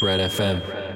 Red FM.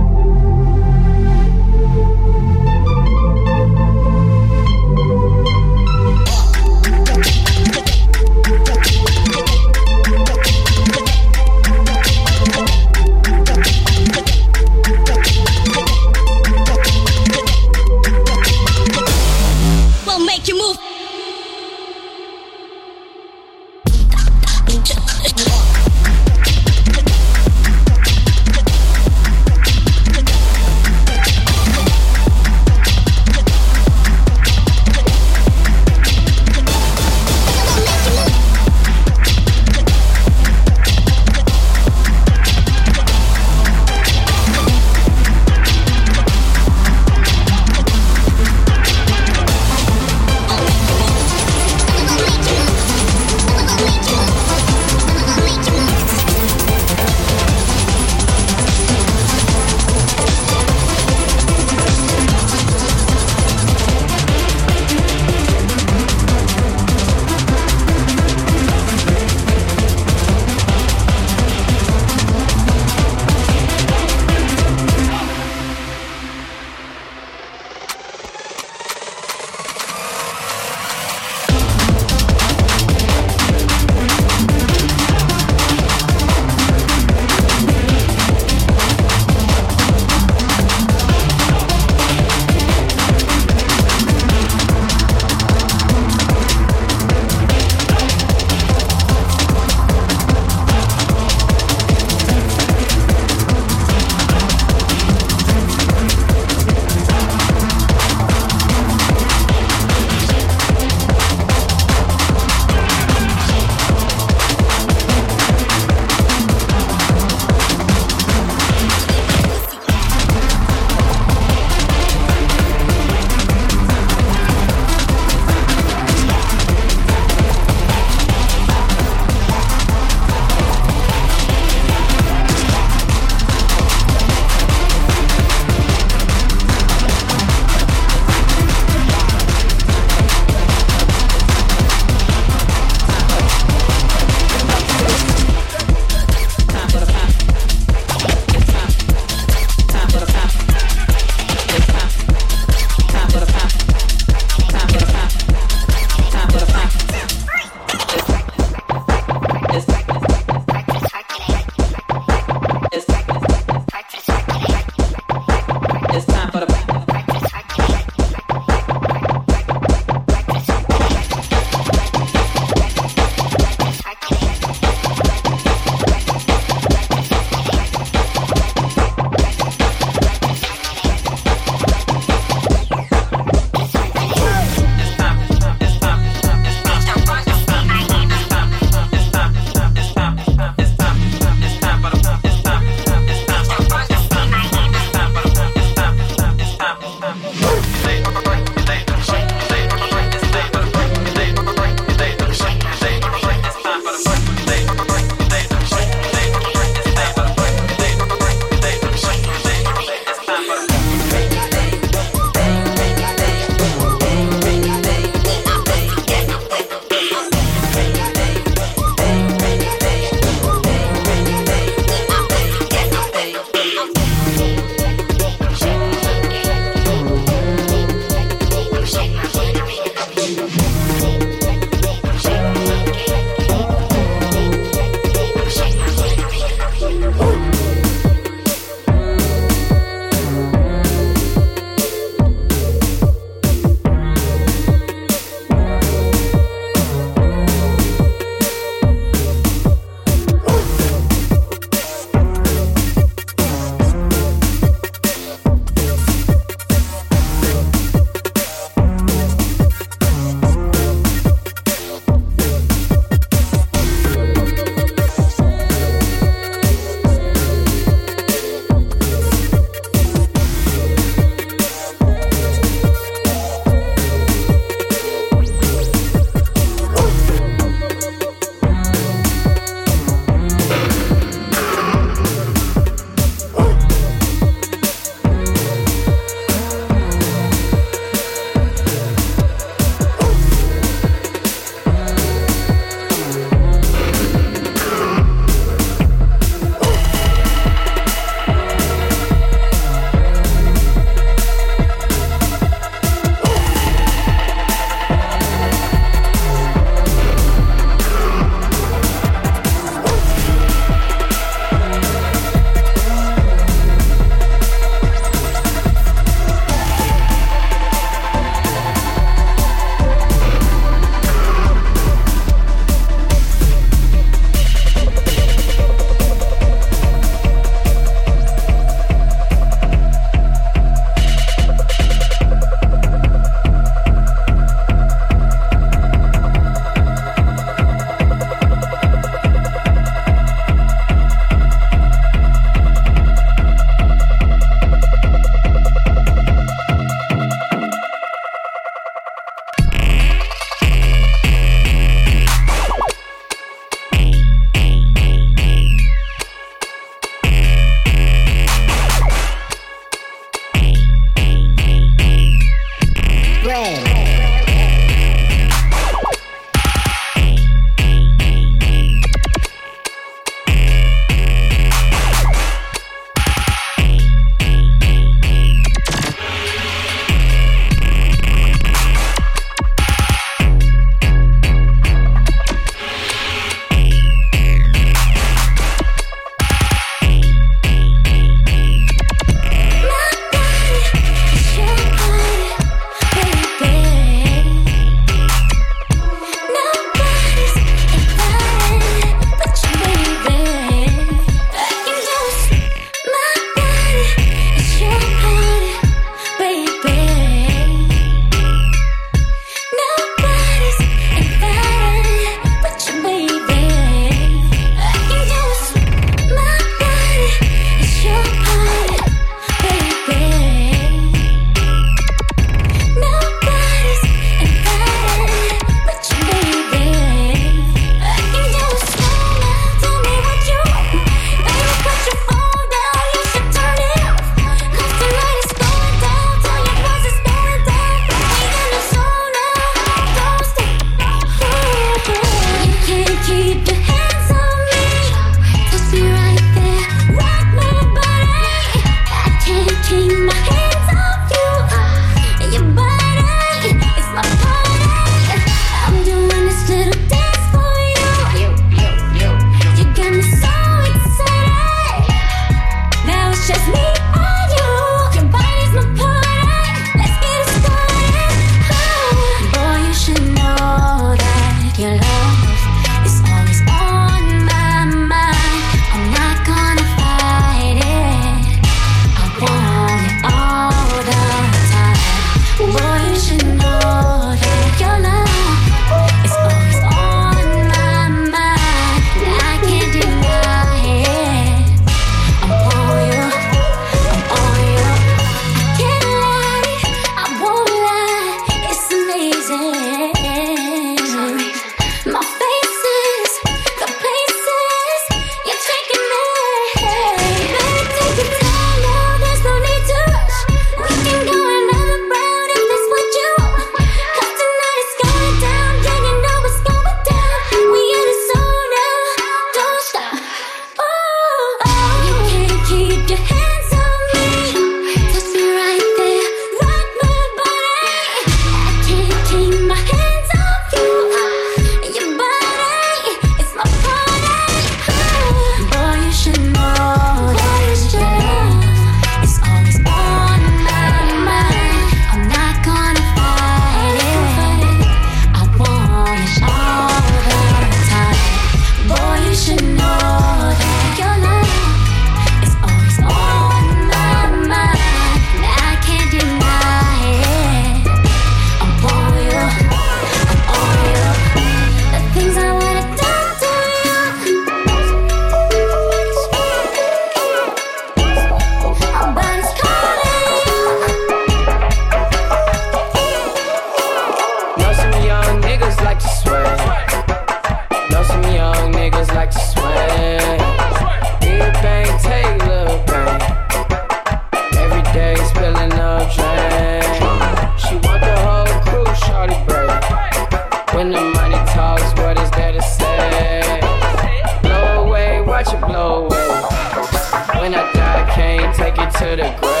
could have grown.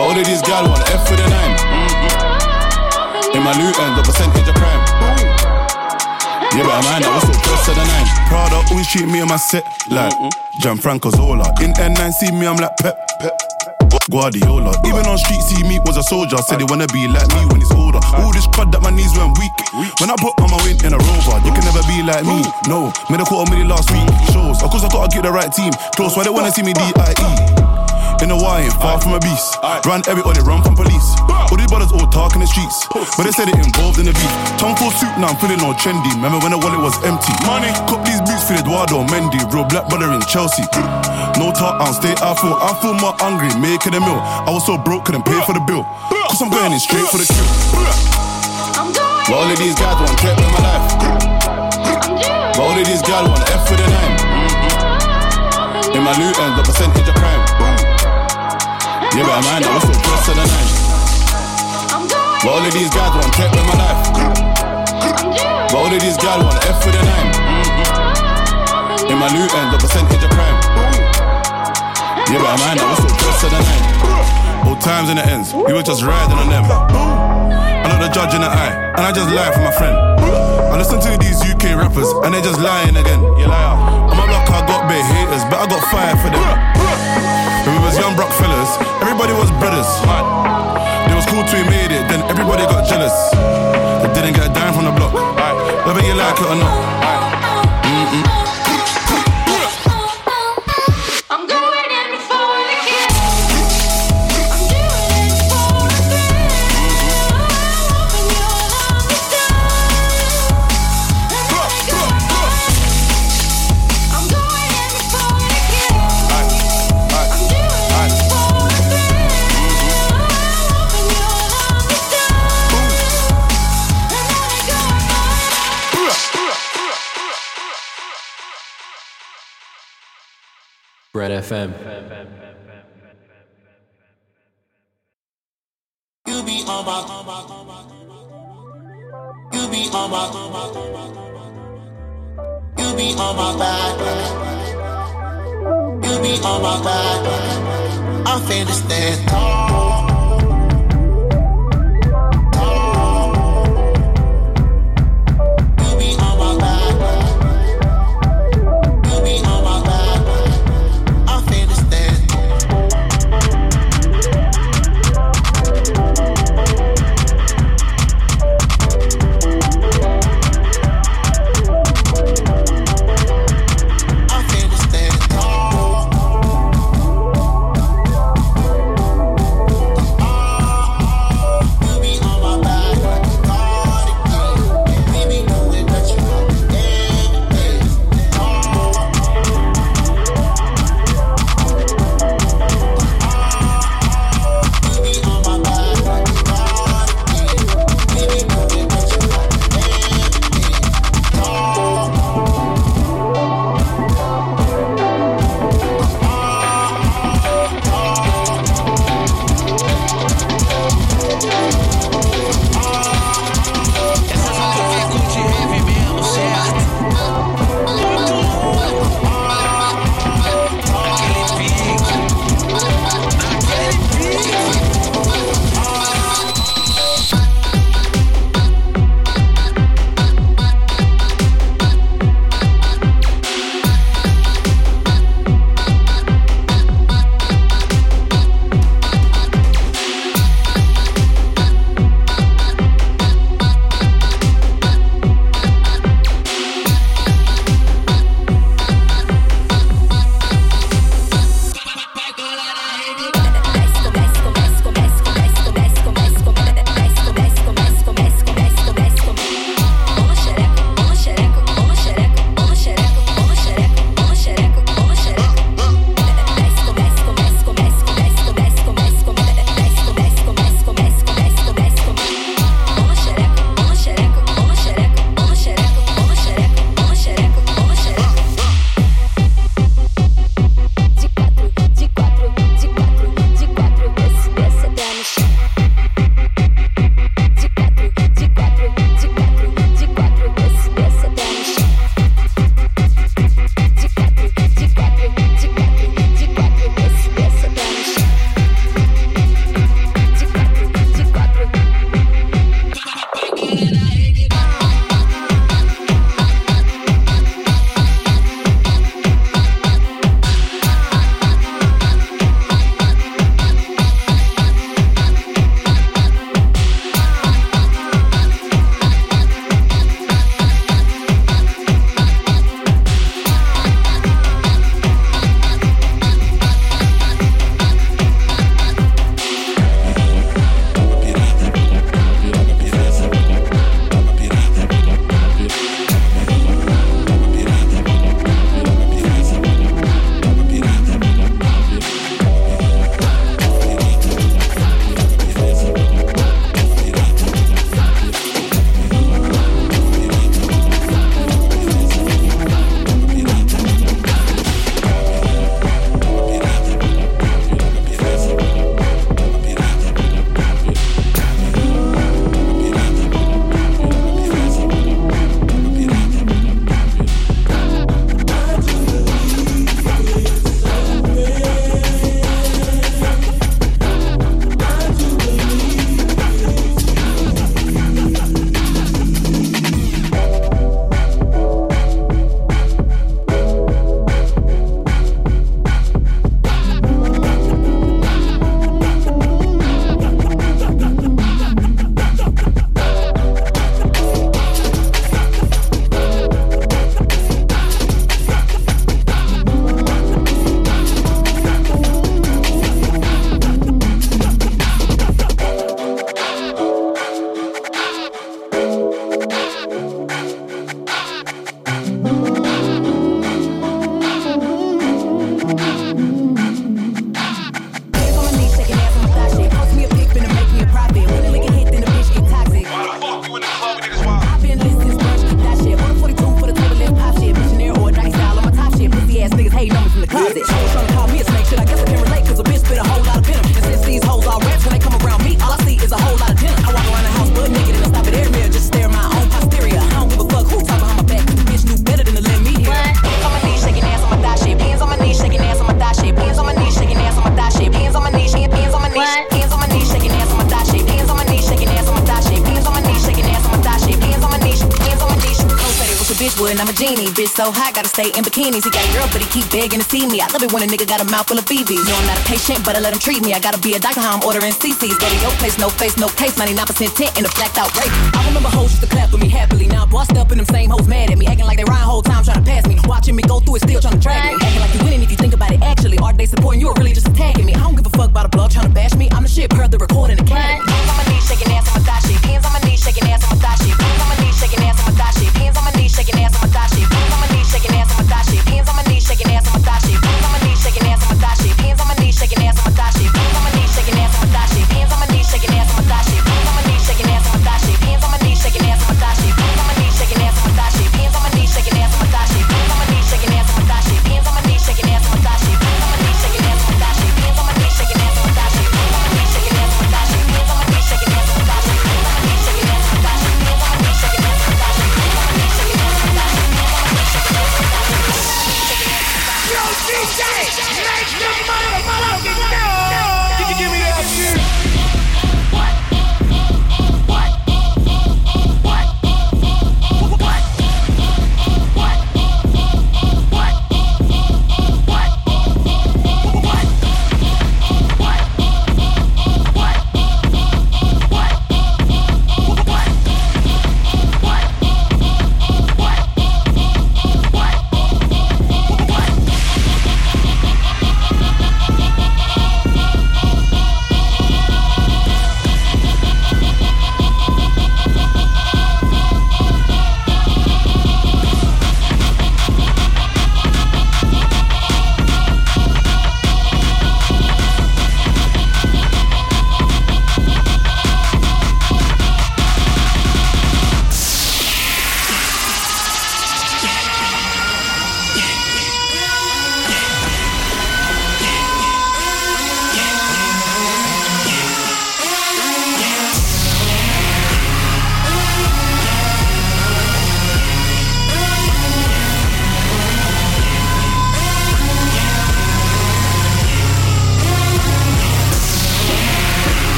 But all of these guys want F for the nine. Mm-hmm. In my loot end, the percentage of crime. Yeah, but man, I was so close to the nine. Prada always treat me and my set like mm-hmm. Gianfranco Zola. In N9, see me, I'm like Pep. Pep. Guardiola. Even on street, see me was a soldier. Said they wanna be like me when it's older. All this crud that my knees went weak. When I put on my win in a rover, you can never be like me. No, made a quarter million last week. Shows, of course I gotta get the right team. Close, why they wanna see me D.I.E. In the wire, far from a beast. Run everybody, run from police. All these brothers all talk in the streets, but they said it involved in the beef. Tongue full suit, now I'm feeling all trendy. Remember when the wallet was empty? Money, cop these boots for Eduardo Mendy, real black brother in Chelsea. No talk, I'll stay. I feel, I feel more hungry, making a meal. I was so broke, couldn't pay for the bill. Cause I'm going in straight for the kill. But all of these guys want tech with my life. But all of these guys want F with a nine. In my loot end, the percentage of crime. Yeah, but man, I was so close to the nine. But all of these guys want tech with my life. But all of these guys want F with a nine. In my loot end, the percentage of crime. Yeah, but man, I was so close to the nine. All times in the ends, we were just riding on them. I know the judge in the eye, and I just lie for my friend. I listen to these UK rappers, and they just lying again. You liar. On my block, I got big haters, but I got fire for them. Young broke fellas, everybody was brothers. It was cool till we made it, then everybody got jealous. They didn't get a dime from the block, whether you like it or not. Mm-mm. On my back, you be on my back. I finna stand tall. So hot, gotta stay in bikinis. He got a girl, but he keep begging to see me. I love it when a nigga got a mouth full of BBs. No, I'm not a patient, but I let him treat me. I gotta be a doctor, how I'm ordering CCs. Go to your place, no face, no case. 99% tent in a blacked out Wraith. I remember hoes used to clap for me happily. Now I'm bossed up and them same hoes mad at me. Acting like they rhyme whole time trying to pass me. Watching me go through it, still trying to drag me. Acting like you winning if you think about it actually. Are they supporting you or really just attacking me? I don't give a fuck about a blog trying to bash me. I'm the shit per the recording academy.